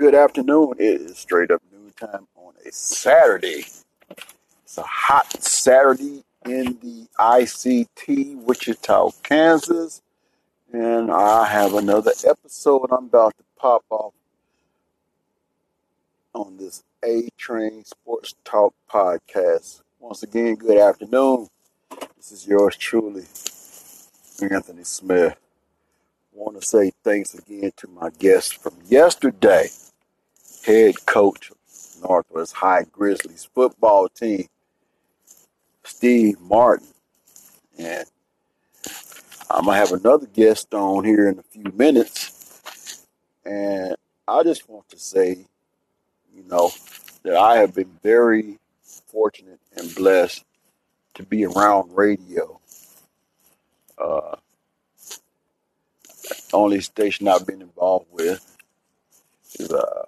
Good afternoon. It is straight up noon time on a Saturday. It's a hot Saturday in the ICT, Wichita, Kansas. And I have another episode I'm about to pop off on this A Train Sports Talk podcast. Once again, good afternoon. This is yours truly, Anthony Smith. Want to say thanks again to my guest from yesterday, head coach of Northwest High Grizzlies football team, Steve Martin. And I'm going to have another guest on here in a few minutes. And I just want to say, you know, that I have been very fortunate and blessed to be around radio. Uh, only station I've been involved with is a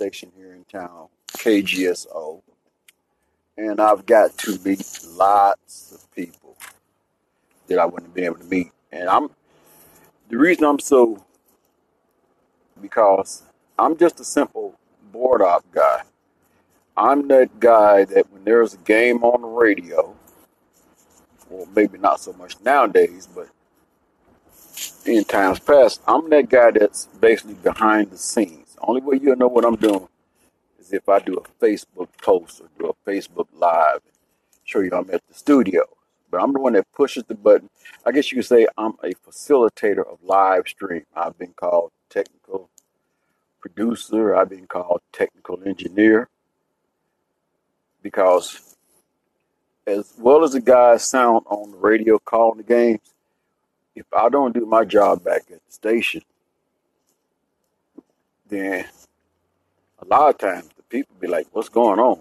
station here in town, KGSO. And I've got to meet lots of people that I wouldn't have been able to meet. And I'm the reason I'm so because I'm just a simple board op guy. I'm that guy that when there's a game on the radio, well, maybe not so much nowadays, but in times past, I'm that guy that's basically behind the scenes. Only way you'll know what I'm doing is if I do a Facebook post or do a Facebook live show you I'm at the studio. But I'm the one that pushes the button. I guess you could say I'm a facilitator of live stream. I've been called technical producer. I've been called technical engineer because as well as the guys sound on the radio calling the games, if I don't do my job back at the station, then a lot of times the people be like, "What's going on?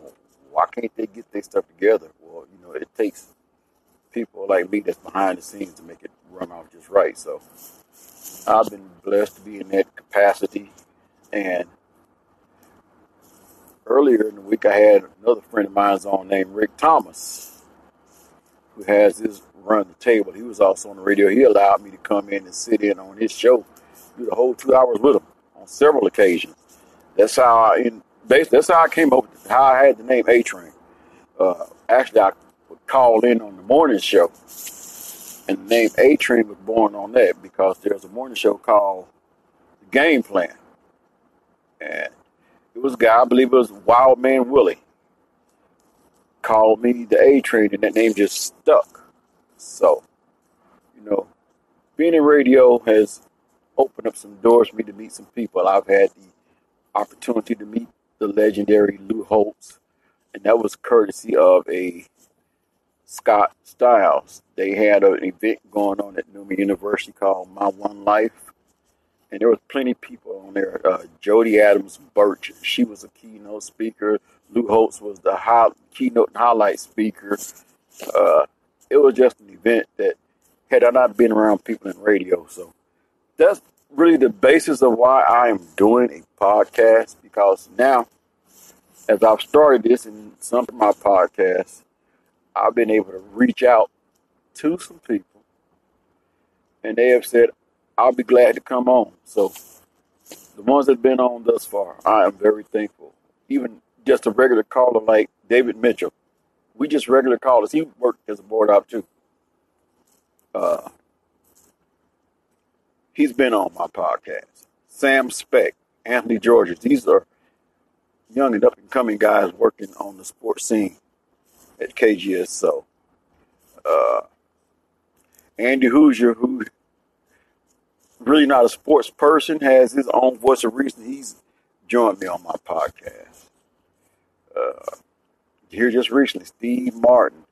Why can't they get their stuff together?" Well, you know, it takes people like me that's behind the scenes to make it run off just right. So I've been blessed to be in that capacity. And earlier in the week, I had another friend of mine's on named Rick Thomas, who has his run the table. He was also on the radio. He allowed me to come in and sit in on his show, do the whole two hours with him on several occasions. That's how I, in that's how I came up with how I had the name A Train. Uh, actually, I would call in on the morning show, and the name A Train was born on that because there's a morning show called The Game Plan, and it was a guy, I believe it was Wild Man Willie, called me the A Train, and that name just stuck. So, you know, being in radio has opened up some doors for me to meet some people. I've had the opportunity to meet the legendary Lou Holtz, and that was courtesy of a Scott Styles. They had an event going on at Newman University called My One Life, and there was plenty of people on there. Uh, Jody Adams Birch, she was a keynote speaker. Lou Holtz was the high, keynote and highlight speaker. Uh, it was just an event that had I not been around people in radio. So that's really the basis of why I am doing a podcast because now, as I've started this in some of my podcasts, I've been able to reach out to some people and they have said, I'll be glad to come on. So the ones that have been on thus far, I am very thankful. Even just a regular caller like David Mitchell, we just regular callers. He worked as a board op too. Uh, he's been on my podcast. Sam Speck, Anthony Georges. These are young and up and coming guys working on the sports scene at KGSO. Uh, Andy Hoosier, who really not a sports person, has his own voice of reason. He's joined me on my podcast. Uh, here just recently, Steve Martin,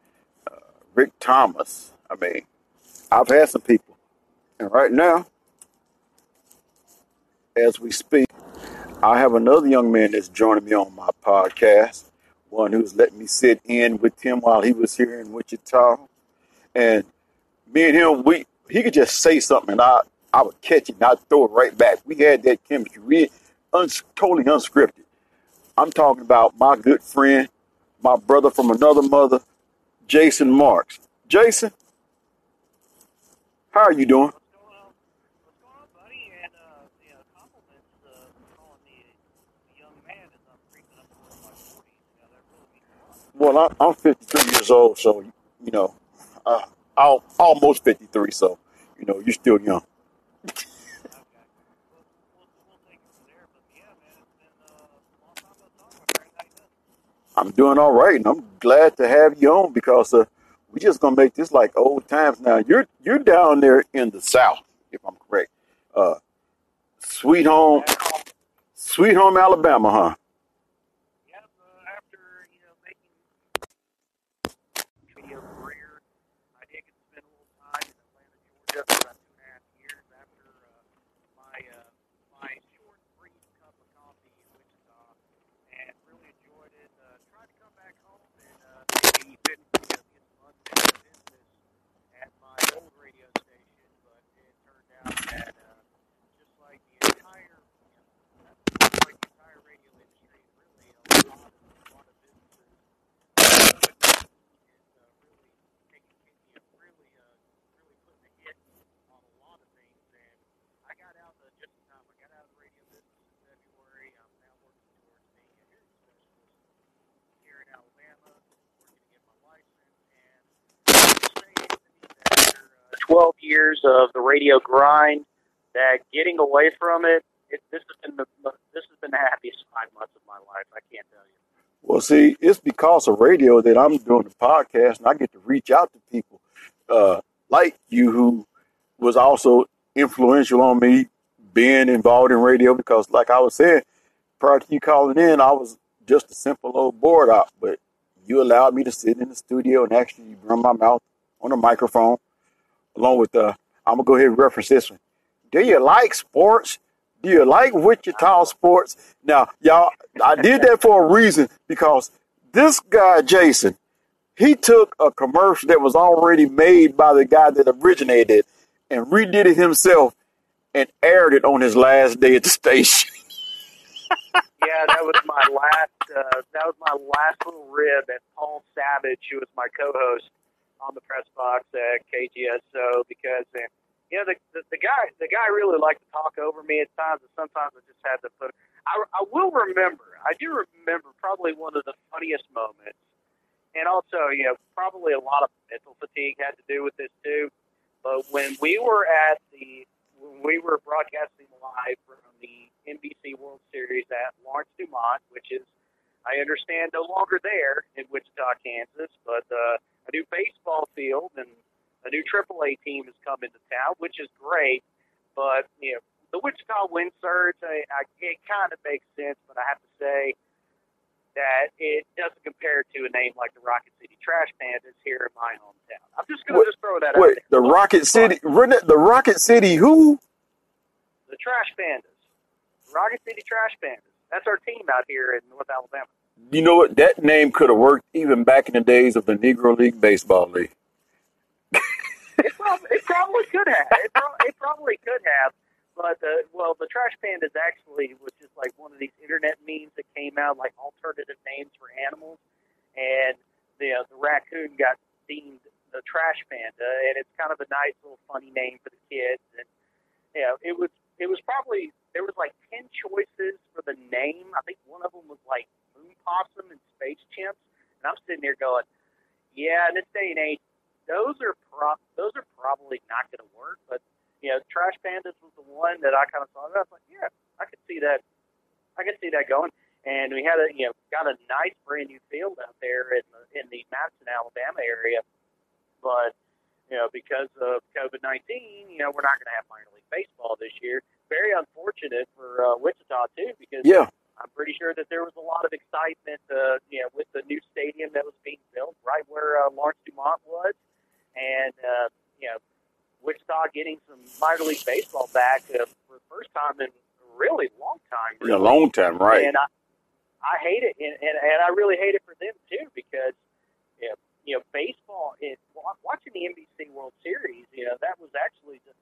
uh, Rick Thomas. I mean, I've had some people. And right now, as we speak, I have another young man that's joining me on my podcast, one who's let me sit in with him while he was here in Wichita. And me and him, we he could just say something and I, I would catch it and I'd throw it right back. We had that chemistry. We uns- totally unscripted. I'm talking about my good friend, my brother from another mother, Jason Marks. Jason, how are you doing? What's going on? What's going on, buddy? And uh, yeah, compliments uh, for calling me Well, I, I'm 53 years old, so you know, uh, I'm almost 53. So you know, you're still young. I'm doing all right, and I'm glad to have you on because uh, we just gonna make this like old times. Now you're you're down there in the South, if I'm correct. Uh, sweet home. sweet home, Alabama, huh? Yep. Uh, after you know making video career, I did get to spend a little time in Atlanta, Georgia, for about two and a half years after uh, my uh, my short brief cup of coffee in Wichita, and really enjoyed it. Uh, tried to come back home and uh, maybe even you know, get some unfinished business at my old radio station, but it turned out that uh, just like the entire you know, just like the entire radio industry, really a lot of a lot of businesses is uh, really taking you know, really uh, really putting a hit on a lot of things. And I got out uh, just in time. I got out of the radio business in February. I'm now working towards being a hearing specialist here in Alabama, working to get my license. And I would say, Anthony, that after uh, 12 years of the radio grind, that getting away from it, it this has been the this has been the happiest five months of my life. I can't tell you. Well, see, it's because of radio that I'm doing the podcast, and I get to reach out to people uh, like you who was also influential on me being involved in radio. Because, like I was saying, prior to you calling in, I was just a simple old board op, but you allowed me to sit in the studio and actually run my mouth on a microphone, along with uh, I'm gonna go ahead and reference this one. Do you like sports? Do you like Wichita sports? Now, y'all, I did that for a reason because this guy, Jason, he took a commercial that was already made by the guy that originated it and redid it himself and aired it on his last day at the station. Yeah, that was my last. Uh, that was my last little rib at Paul Savage, who was my co-host on the press box at KGSO, because uh, you know the, the the guy the guy really liked to talk over me at times, and sometimes I just had to put. I, I will remember. I do remember probably one of the funniest moments, and also you know probably a lot of mental fatigue had to do with this too. But when we were at the when we were broadcasting live from the NBC World Series at Lawrence Dumont, which is, I understand, no longer there in Wichita, Kansas, but uh, a new baseball field and a new AAA team has come into town, which is great. But you know, the Wichita wind surge, I, I, it kind of makes sense, but I have to say that it doesn't compare to a name like the Rocket City Trash Pandas here in my hometown. I'm just going to just throw that out wait, there. the Rocket City, the Rocket City, who? The Trash Pandas. Rocket City Trash Pandas. That's our team out here in North Alabama. You know what? That name could have worked even back in the days of the Negro League Baseball League. It probably, it probably could have. It, pro- it probably could have. But uh, well, the Trash Pandas actually was just like one of these internet memes that came out, like alternative names for animals, and the uh, the raccoon got deemed the Trash Panda, and it's kind of a nice little funny name for the kids. And you know, it was it was probably there was like ten choices for the name. I think one of them was like Moon Possum and Space Chimps, and I'm sitting there going, yeah, in this day and age, those are pro- those are probably not going to work. But you know, Trash Pandas was the one that I kind of thought. I was like, yeah, I could see that. I could see that going. And we had a you know got a nice brand new field out there in the in the Madison, Alabama area, but you know because of COVID nineteen, you know we're not going to have minor baseball this year. Very unfortunate for uh, Wichita too, because Yeah, I'm pretty sure that there was a lot of excitement, uh, you know, with the new stadium that was being built right where uh, Lawrence Dumont was, and uh, you know, Wichita getting some minor league baseball back uh, for the first time in a really long time. in a long time, right? And I, I hate it, and, and and I really hate it for them too because you know, you know baseball is watching the NBC World Series. You know that was actually just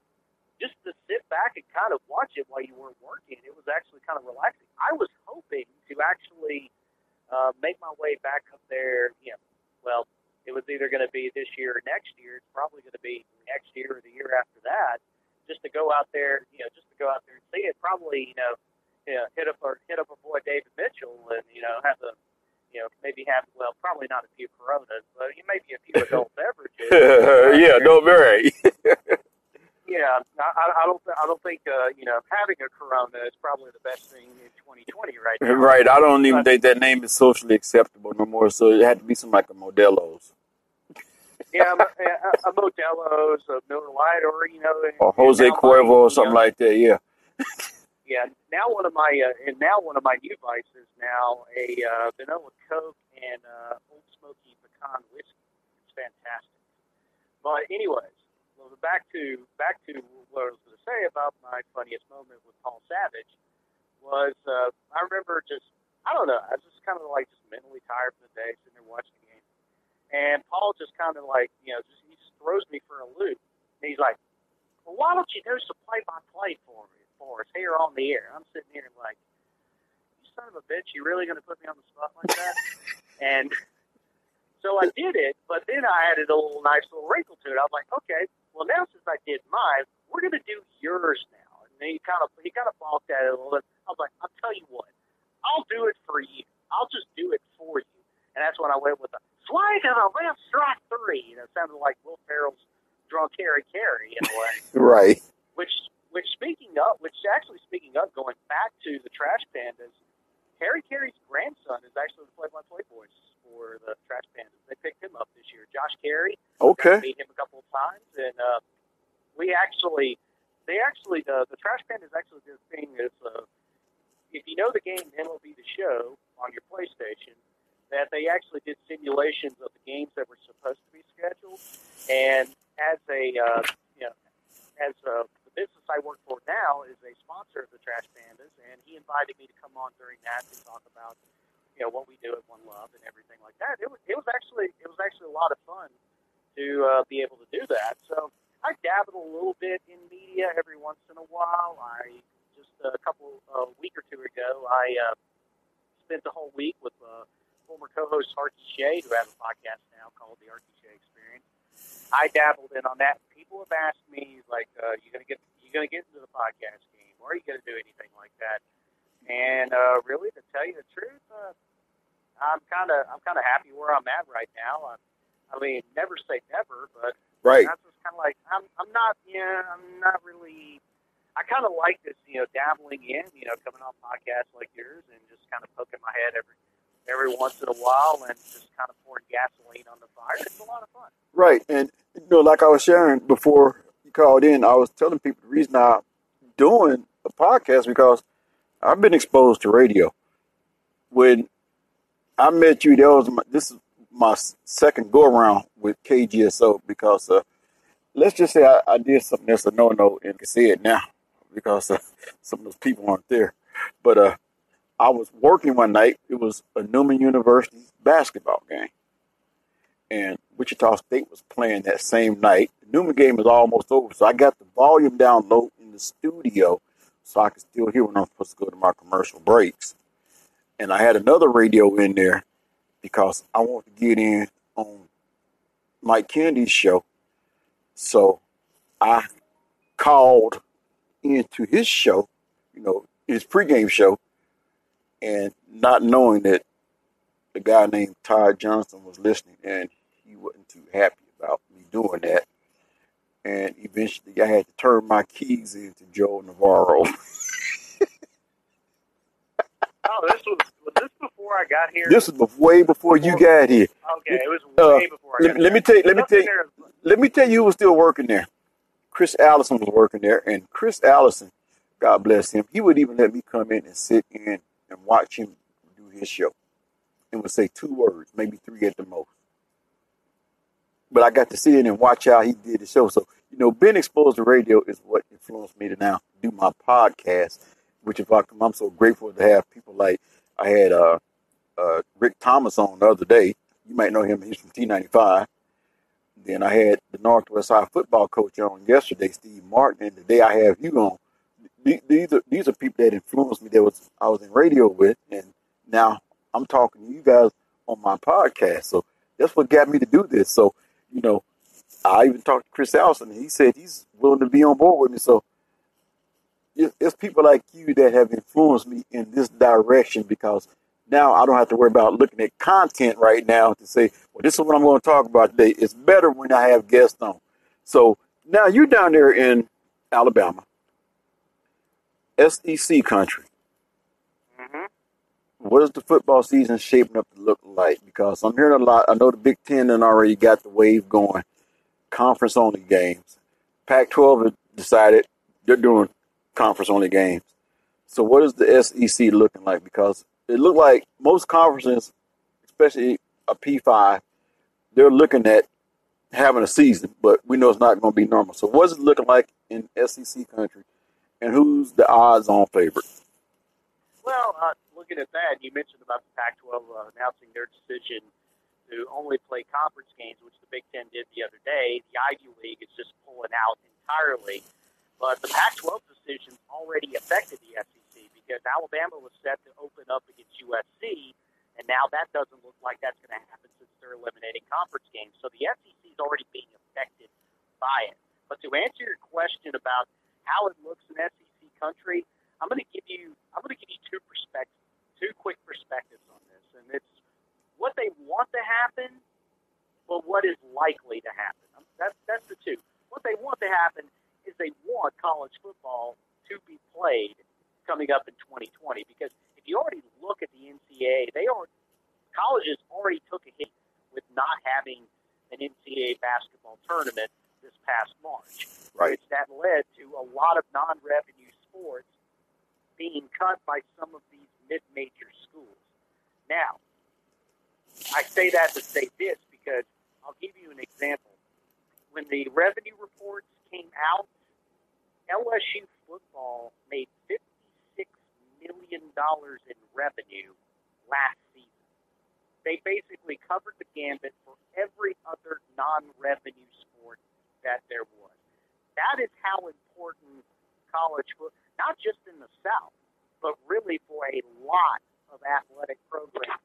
just to sit back and kind of watch it while you weren't working. It was actually kind of relaxing. I was hoping to actually uh, make my way back up there. You know, well, it was either going to be this year or next year. It's probably going to be next year or the year after that. Just to go out there, you know, just to go out there and see it. Probably, you know, you know hit up our hit up our boy David Mitchell and you know have a you know, maybe have well, probably not a few Coronas, but maybe a few adult beverages. yeah, no, very. Yeah, I, I don't. I don't think uh, you know having a Corona is probably the best thing in 2020 right now. right. I don't even But- think that name is socially acceptable no more. So it had to be something like a Modelo's Yeah, a, a, Modelo's, a Miller Lite, or you know, or Jose Cuervo or something know, like that. Yeah. Yeah, now one of my uh, and now one of my new vices now a uh, vanilla Coke and uh, Old Smoky pecan whiskey. It's fantastic. But anyways, back to back to what I was going to say about my funniest moment with Paul Savage was uh, I remember just I don't know I was just kind of like just mentally tired from the day sitting there watching the game, and Paul just kind of like you know just he just throws me for a loop, and he's like, "Well, why don't you do some play-by-play for me for us here on the air?" I'm sitting here like, "You son of a bitch, you really going to put me on the spot like that?" and so I did it, but then I added a little nice little wrinkle to it. I was like, okay, well now since I did mine, we're gonna do yours now. And then he kind of he kind of balked at it a little bit. I was like, I'll tell you what, I'll do it for you. I'll just do it for you. And that's when I went with the swing of the left strike three. You know, sounded like Will Ferrell's drunk Harry Caray in a way. Right. Which, which speaking of, which actually speaking of, going back to the Trash Pandas, Harry Caray's grandson is actually the play-by-play voice for the Trash Pandas. They picked him up this year. Josh Caray. Okay. Meet him a couple of times, and uh, we actually, they actually, the the Trash Pandas actually did a thing is, uh, if you know the game MLB The Show on your PlayStation, that they actually did simulations of the games that were supposed to be scheduled, and as a, uh, you know, as uh, the business I work for now is a sponsor of the Trash Pandas, and he invited me to come on during that to talk about, you know, what we do at One Love and everything like that. It was it was actually it was actually a lot of fun to uh, be able to do that. So I dabbled a little bit in media every once in a while. I just a couple a week or two ago, I uh, spent the whole week with uh, former co-host Archie Shea, who has a podcast now called the Archie Shea Experience. I dabbled in on that. People have asked me like, uh, "You gonna get you gonna get into the podcast game, or are you gonna do anything like that?" And uh, really, to tell you the truth, uh, I'm kind of I'm kind of happy where I'm at right now. I, I mean, never say never, but Right. that's just kind of like I'm. I'm not. Yeah, I'm not really. I kind of like this, you know, dabbling in, you know, coming on podcasts like yours and just kind of poking my head every every once in a while and just kind of pouring gasoline on the fire. It's a lot of fun. Right. And you know, like I was sharing before you called in, I was telling people the reason I'm doing a podcast because I've been exposed to radio. When I met you, that was my, this is my second go around with KGSO because uh, let's just say I, I did something that's a no no and can say it now because uh, some of those people aren't there. But uh, I was working one night. It was a Newman University basketball game and Wichita State was playing that same night. The Newman game is almost over, so I got the volume down low in the studio so I could still hear when I'm supposed to go to my commercial breaks. And I had another radio in there because I want to get in on Mike Kennedy's show. So I called into his show, you know, his pregame show, and not knowing that the guy named Todd Johnson was listening, and he wasn't too happy about me doing that. And eventually, I had to turn my keys into Joe Navarro. Oh, this was was this before I got here? this was way before you got here. okay, it was Uh, way before I let- let me tell you- let me tell you- there- Let me tell you who was still working there. Chris Allison was working there, and Chris Allison, God bless him, he would even let me come in and sit in and watch him do his show, and would say two words, maybe three at the most. But I got to sit in and watch how he did the show. So you know, being exposed to radio is what influenced me to now do my podcast, which if I, I'm so grateful to have people like I had uh, uh, Rick Thomas on the other day. You might know him; he's from T95. Then I had the Northwest High football coach on yesterday, Steve Martin, and today I have you on. These are these are people that influenced me. That was I was in radio with, and now I'm talking to you guys on my podcast. So that's what got me to do this. So you know, I even talked to Chris Allison, and he said he's willing to be on board with me. So it's people like you that have influenced me in this direction because Now I don't have to worry about looking at content right now to say, well, this is what I'm going to talk about today. It's better when I have guests on. So now you're down there in Alabama, SEC country. What is the football season shaping up to look like? Because I'm hearing a lot. I know the Big Ten and already got the wave going. Conference only games. Pac-12 has decided they're doing conference only games. So what is the SEC looking like? Because it looked like most conferences, especially a P5, they're looking at having a season, but we know it's not going to be normal. So what's it looking like in SEC country, and who's the odds-on favorite? Well, uh, looking at that, you mentioned about the Pac-12 uh, announcing their decision to only play conference games, which the Big Ten did the other day. The Ivy League is just pulling out entirely. But the Pac-12 decision already affected the SEC because Alabama was set to open up against USC, and now that doesn't look like that's going to happen since they're eliminating conference games. So the SEC is already being affected by it. But to answer your question about how it looks in SEC country, I'm going to give you I'm going to give you two perspectives, two quick perspectives on this, and it's what they want to happen, but what is likely to happen. Um, That's that's the two. What they want to happen is they want college football to be played coming up in 2020 because if you already look at the NCAA, they are colleges already took a hit with not having an NCAA basketball tournament this past March Right. which that led to a lot of non-revenue sports being cut by some of these mid-major schools. Now, I say that to say this because I'll give you an example. When the revenue reports came out, LSU football made $56 million in revenue last season. They basically covered the gambit for every other non-revenue sport that there was. That is how important college football, not just in the South, but really for a lot of athletic programs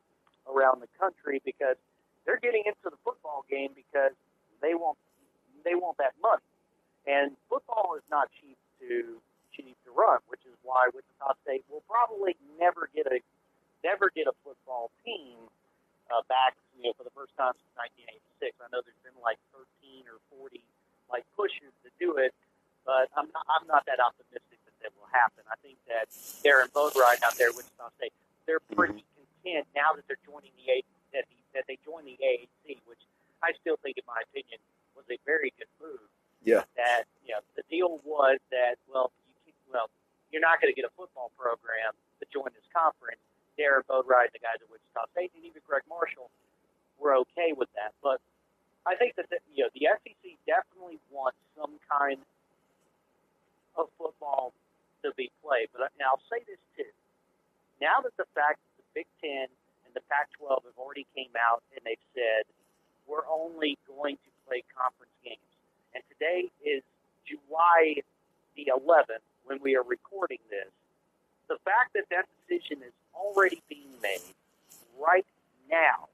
around the country because they're getting into the football game because they want they want that money. And football is not cheap to cheap to run, which is why Wichita State will probably never get a never get a football team uh, back, you know, for the first time since 1986. I know there's been like 13 or 40 like pushes to do it, but I'm not I'm not that optimistic that will happen. I think that Darron Boatright out there Wichita State, they're pretty mm-hmm. content now that they're joining the A that, the, that they joined the AAC, which I still think, in my opinion, was a very good move. Yeah. That you know the deal was that well you keep, well you're not going to get a football program to join this conference. Darron Boatright, the guys at Wichita State, and even Gregg Marshall were okay with that, but I think that the, you know the SEC definitely wants some kind of football to be played. But uh, and I'll say this too: now that the fact that the Big Ten and the Pac-12 have already came out and they've said we're only going to play conference games, and today is July the 11th when we are recording this. The fact that that decision is already being made right now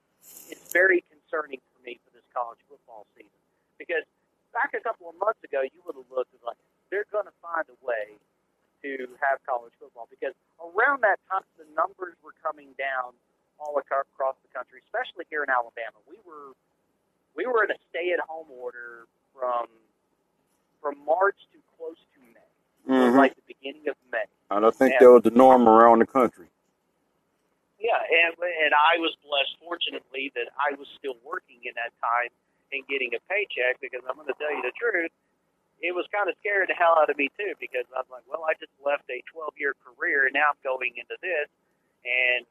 is very concerning for me for this college football season. Because back a couple of months ago, you would have looked like they're going to find a way to have college football because around that time the numbers were coming down all across the country, especially here in Alabama. We were we were in a stay-at-home order from from March to close to May, Mm-hmm. like the beginning of May. And I think Yeah. that was the norm around the country. Yeah, and and I was blessed, fortunately, that I was still working in that time and getting a paycheck. Because I'm going to tell you the truth, it was kind of scaring the hell out of me too. Because I was like, well, I just left a 12 year career, and now I'm going into this, and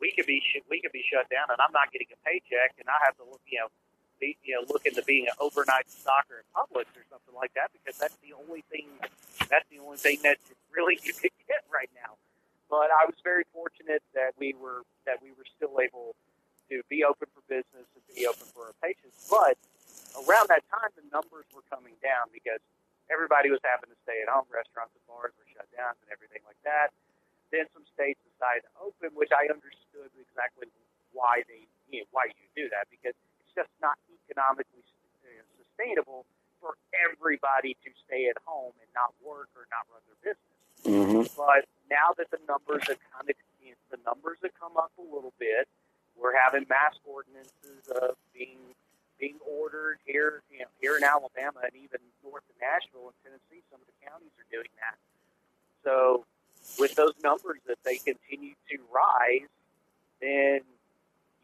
we could be sh- we could be shut down, and I'm not getting a paycheck, and I have to look, you know, be, you know, look into being an overnight stalker in Publix or something like that, because that's the only thing that's the only thing that really you could get right now. But I was very fortunate that we were that we were still able to be open for business and be open for our patients. But around that time, the numbers were coming down because everybody was having to stay at home. Restaurants and bars were shut down and everything like that. Then some states decided to open, which I understood exactly why they you know, why you do that because it's just not economically uh, sustainable for everybody to stay at home and not work or not run their business. Mm-hmm. But now that the numbers have kind of the numbers have come up a little bit. We're having mask ordinances uh, being being ordered here, you know, here in Alabama and even north of Nashville and Tennessee. Some of the counties are doing that. So, with those numbers that they continue to rise, then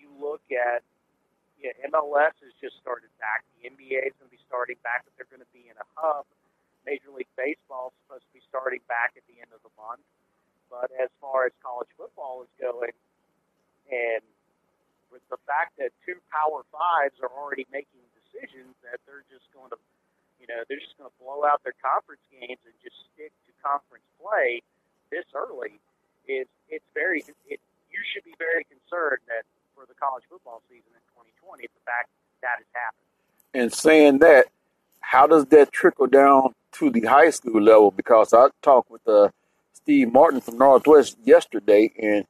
you look at yeah, MLS has just started back. The NBA is going to be starting back, but they're going to be in a hub. Major League Baseball is supposed to be starting back at the end of the month. But as far as college football is going, and with the fact that two Power Fives are already making decisions that they're just going to, you know, they're just going to blow out their conference games and just stick to conference play this early, is it's very it, you should be very concerned that for the college football season in 2020, the fact that has happened. And saying that, how does that trickle down to the high school level? Because I talked with uh, Steve Martin from Northwest yesterday, and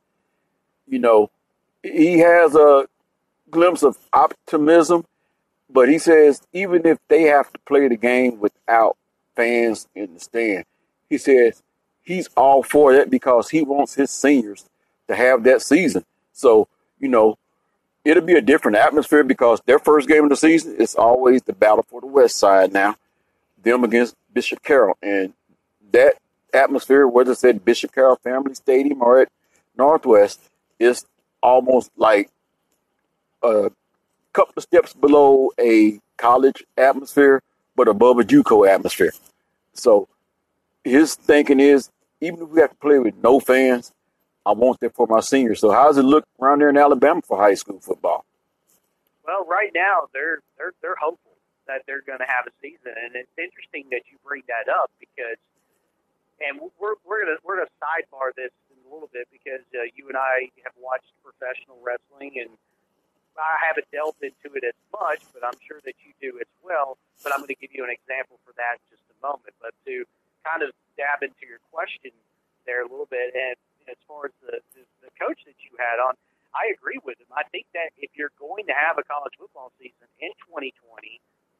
you know, he has a glimpse of optimism, but he says even if they have to play the game without fans in the stand, he says he's all for that because he wants his seniors to have that season. So, you know, it'll be a different atmosphere because their first game of the season is always the battle for the West Side now, them against Bishop Carroll. And that atmosphere, whether it's at Bishop Carroll Family Stadium or at Northwest, is almost like a couple of steps below a college atmosphere, but above a JUCO atmosphere. So his thinking is, even if we have to play with no fans, I want that for my seniors. So how does it look around there in Alabama for high school football? Well, right now they're they're they're hopeful that they're going to have a season, and it's interesting that you bring that up because, and we're we're gonna we're gonna sidebar this a little bit because I have watched professional wrestling, and I haven't delved into it as much, but I'm sure that you do as well. But I'm going to give you an example for that in just a moment. But to kind of dab into your question there a little bit, and as far as the, the, the coach that you had on, I agree with him. I think that if you're going to have a college football season in 2020,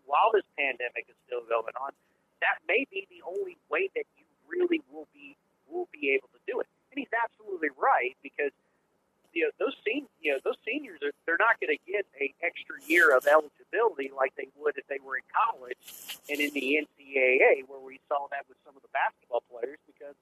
while this pandemic is still going on, that may be the only way that you really will be will be able to do it he's absolutely right because you know those sen- you know those seniors are they're not going to get a extra year of eligibility like they would if they were in college and in the NCAA where we saw that with some of the basketball players because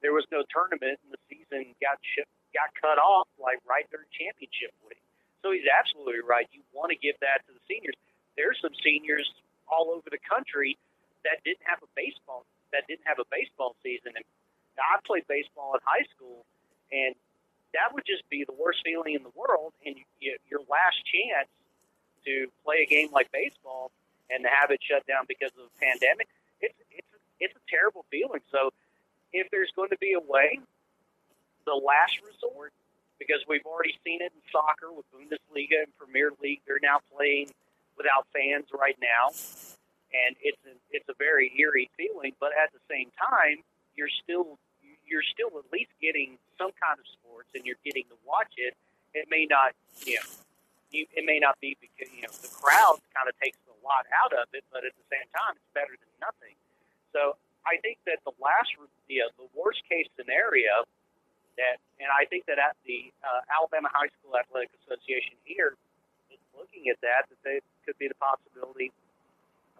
there was no tournament and the season got sh- got cut off like right during championship week. So he's absolutely right. You want to give that to the seniors. There's some seniors all over the country that didn't have a baseball that didn't have a baseball season and I played baseball in high school, and that would just be the worst feeling in the world. And you, you, your last chance to play a game like baseball and to have it shut down because of the pandemic, it's it's it's a terrible feeling. So, if there's going to be a way, the last resort, because we've already seen it in soccer with Bundesliga and Premier League, they're now playing without fans right now, and it's a, it's a very eerie feeling. But at the same time, you're still you're still at least getting some kind of sports and you're getting to watch it. It may not, you know, you, it may not be because you know the crowd kind of takes a lot out of it, but at the same time, it's better than nothing. So I think that the last, you know, the worst case scenario that, and I think that at the uh, Alabama High School Athletic Association here is looking at that, that they could be the possibility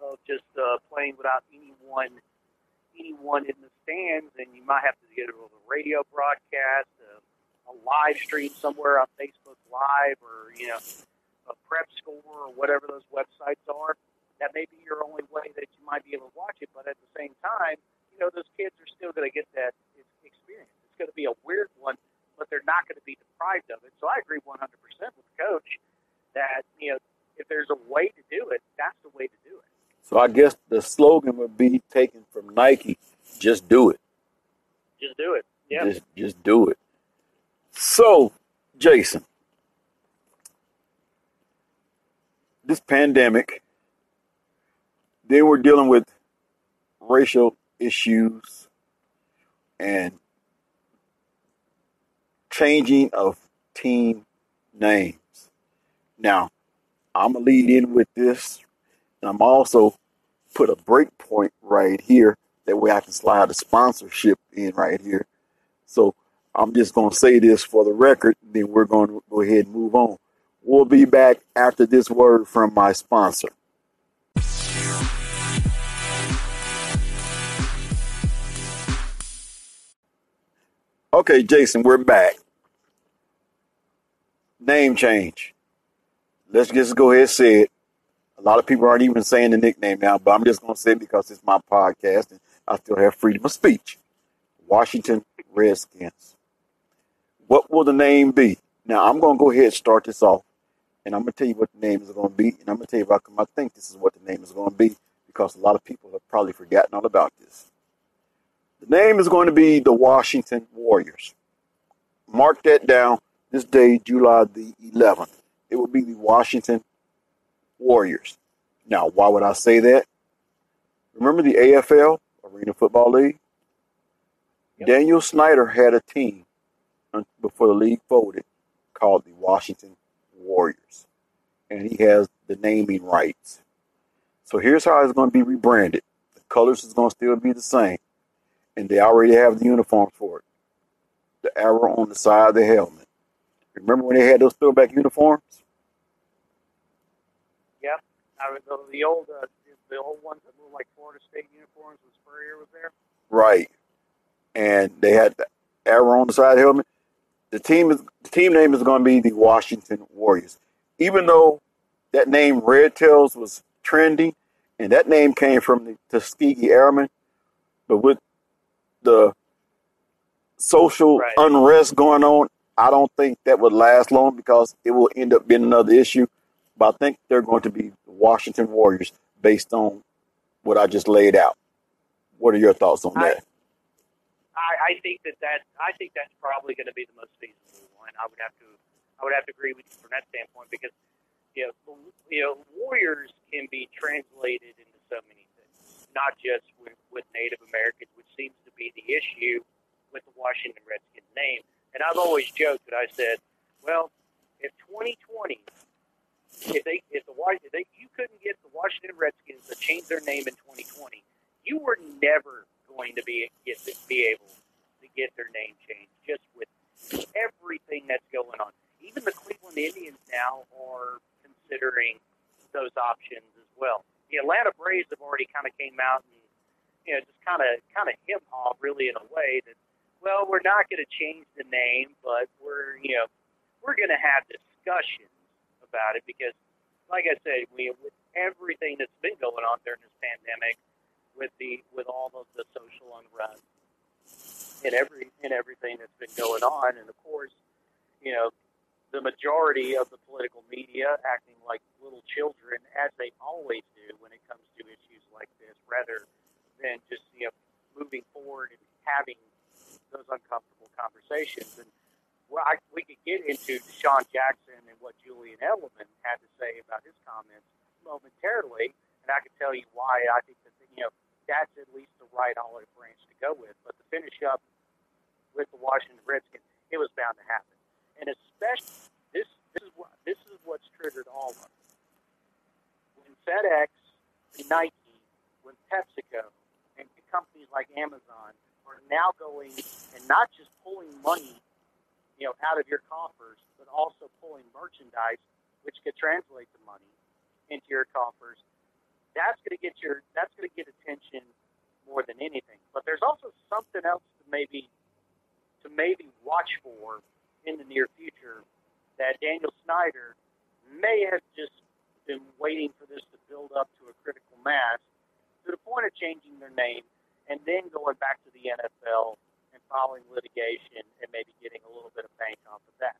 of just uh, playing without anyone anyone in the stands, and you might have to get a radio broadcast, a, a live stream somewhere on Facebook Live, or you know, a prep score or whatever those websites are. That may be your only way that you might be able to watch it, but at the same time, you know, those kids are still going to get that experience. It's going to be a weird one, but they're not going to be deprived of it. So I agree 100% with the coach that you know if there's a way to do it, that's the way to do it. So I guess the slogan would be taken from Nike: "Just do it." Just do it. Yeah. Just, just do it. So, Jason, this pandemic, then we're dealing with racial issues and changing of team names. Now, I'm gonna lead in with this and I'm also put a break point right here. That way I can slide the sponsorship in right here. So I'm just going to say this for the record, then we're going to go ahead and move on. We'll be back after this word from my sponsor. Okay, Jason, we're back. Name change. Let's just go ahead and say it. A lot of people aren't even saying the nickname now, but I'm just going to say it because it's my podcast and I still have freedom of speech. Washington Redskins. What will the name be? Now, I'm going to go ahead and start this off, and I'm going to tell you what the name is going to be, and I'm going to tell you how come I think this is what the name is going to be, because a lot of people have probably forgotten all about this. The name is going to be the Washington Warriors. Mark that down this day, July the 11th. It will be the Washington Warriors. Now, why would I say that? Remember the AFL, Arena Football League? Yep. Daniel Snyder had a team before the league folded called the Washington Warriors. And he has the naming rights. So here's how it's going to be rebranded. The colors is going to still be the same. And they already have the uniforms for it. The arrow on the side of the helmet. Remember when they had those throwback uniforms? I would, the, the old uh, the old ones that looked like Florida State uniforms when Spurrier was there. Right. And they had the arrow on the side helmet. The team is the team name is going to be the Washington Warriors. Even though that name Red Tails was trending, and that name came from the Tuskegee Airmen, but with the social Right. unrest going on, I don't think that would last long because it will end up being another issue. But I think they're going to be the Washington Warriors based on what I just laid out. What are your thoughts on I- that? I, I think that that I think that's probably going to be the most feasible one. I would have to I would have to agree with you from that standpoint because you know you know warriors can be translated into so many things, not just with, with Native Americans, which seems to be the issue with the Washington Redskins name. And I've always joked that I said, well, if 2020 if they if the Wa- if they you couldn't get the Washington Redskins to change their name in 2020, you were never going to be get to be able to get their name changed. Just with everything that's going on, even the Cleveland Indians now are considering those options as well. The Atlanta Braves have already kind of came out and you know just kind of kind of hip hop really in a way that well we're not going to change the name, but we're you know we're going to have discussions about it because, like I said, we with everything that's been going on during this pandemic, with the with all of the social unrest and every and everything that's been going on, and of course, you know, the majority of the political media acting like little children, as they always do when it comes to issues like this, rather than just you know moving forward and having those uncomfortable conversations. And well, I, we could get into DeSean Jackson and what Julian Edelman had to say about his comments momentarily, and I can tell you why I think that you know that's at least the right olive branch to go with. But to finish up with the Washington Redskins, it was bound to happen, and especially this this is what this is what's triggered all of it. When FedEx, Nike, when PepsiCo, and companies like Amazon are now going and not just pulling money you know, out of your coffers, but also pulling merchandise, which could translate the money into your coffers. That's going to get your that's going to get attention more than anything. But there's also something else to maybe to maybe watch for in the near future that Daniel Snyder may have just been waiting for this to build up to a critical mass to the point of changing their name and then going back to the NFL filing litigation and maybe getting a little bit of bank off of that.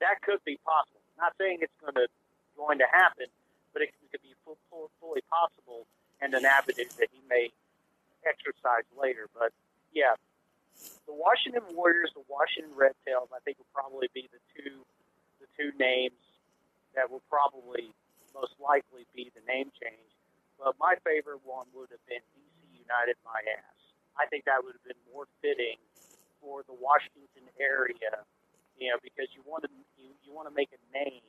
That could be possible. Not saying it's going to going to happen, but it could be full, full, fully possible and an avenue that he may exercise later. But yeah, the Washington Warriors, the Washington Red Tails, I think will probably be the two the two names that will probably most likely be the name change. But my favorite one would have been DC United My Ass. I think that would have been more fitting for the Washington area, you know, because you want to you, you want to make a name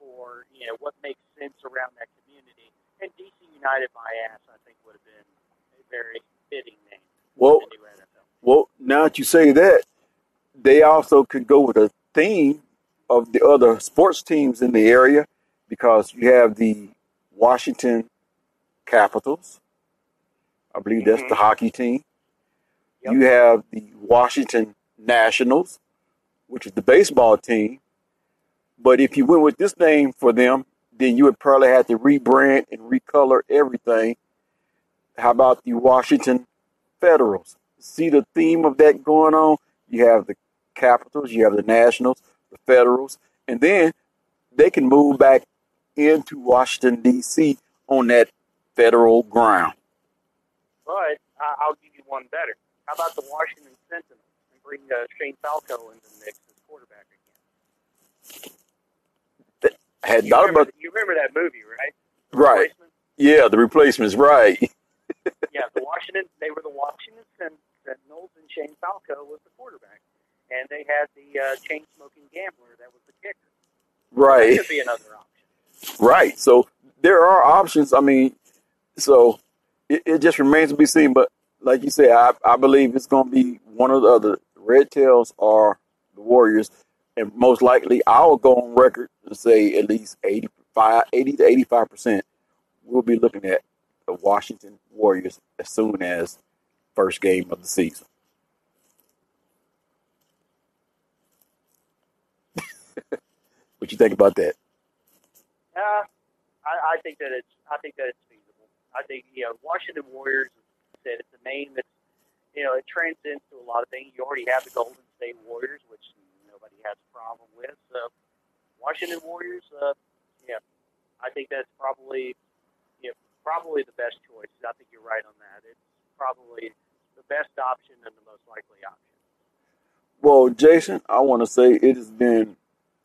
for you know what makes sense around that community. And DC United My Ass, I think, would have been a very fitting name Well, the new NFL. well, now that you say that, they also could go with a theme of the other sports teams in the area because you have the Washington Capitals. I believe that's the Mhm. hockey team. Yep. You have the Washington Nationals, which is the baseball team. But if you went with this name for them, then you would probably have to rebrand and recolor everything. How about the Washington Federals? See the theme of that going on? You have the Capitals, you have the Nationals, the Federals, and then they can move back into Washington, D.C. on that federal ground. But I'll give you one better. How about the Washington Sentinels and bring uh, Shane Falco into the mix as quarterback again? I had You thought about you remember that movie, right? The right. Yeah, the replacements, right. Yeah, the Washington. They were the Washington Sen- Sentinels, and Shane Falco was the quarterback, and they had the uh, chain smoking gambler that was the kicker. That Right. could be another option. Right. So there are options. I mean, so it, it just remains to be seen. But like you said, I, I believe it's going to be one or the other. Red Tails are the Warriors. And most likely, I'll go on record and say at least 85, 80 to 85% we'll be looking at the Washington Warriors as soon as first game of the season. what you think about that? Uh, I, I think that it's. I think that it's feasible. I think you know Washington Warriors. Said it's a name that's you know it transcends to a lot of things. You already have the Golden State Warriors, which nobody has a problem with. So Washington Warriors. Uh, yeah, I think that's probably you know probably the best choice. I think you're right on that. It's probably the best option and the most likely option. Well, Jason, I want to say it has been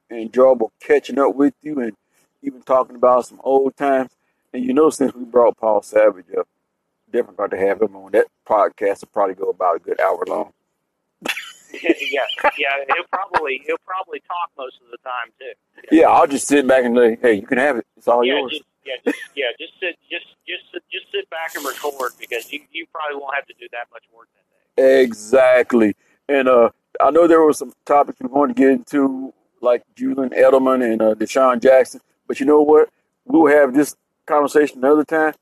enjoyable catching up with you and even talking about some old times. And you know, since we brought Paul Savage up, definitely got to have him on that podcast. It'll probably go about a good hour long. yeah, yeah. He'll probably he'll probably talk most of the time too. Yeah, I'll just sit back and say, hey, you can have it. It's all yeah, yours. just yeah, just yeah, just sit, just just sit, just sit back and record because you you probably won't have to do that much work that day. Exactly. And uh, I know there were some topics we wanted to get into, like Julian Edelman and uh, DeSean Jackson. But you know what? We'll have this conversation another time.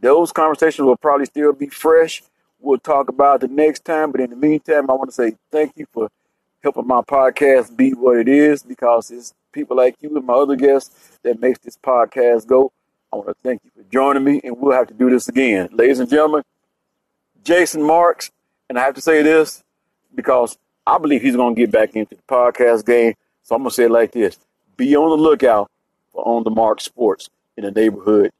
Those conversations will probably still be fresh. We'll talk about the next time. But in the meantime, I want to say thank you for helping my podcast be what it is because it's people like you and my other guests that makes this podcast go. I want to thank you for joining me, and we'll have to do this again. Ladies and gentlemen, Jason Marks, and I have to say this because I believe he's going to get back into the podcast game. So I'm going to say it like this be on the lookout for On the Mark Sports in the neighborhood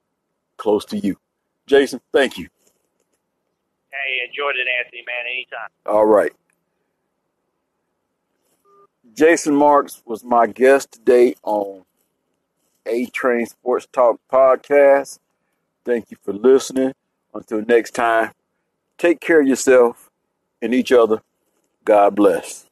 close to you. Jason, thank you. Hey, enjoyed it, Anthony. Man, anytime. All right. Jason Marks was my guest today on A Train Sports Talk Podcast. Thank you for listening. Until next time, take care of yourself and each other. God bless.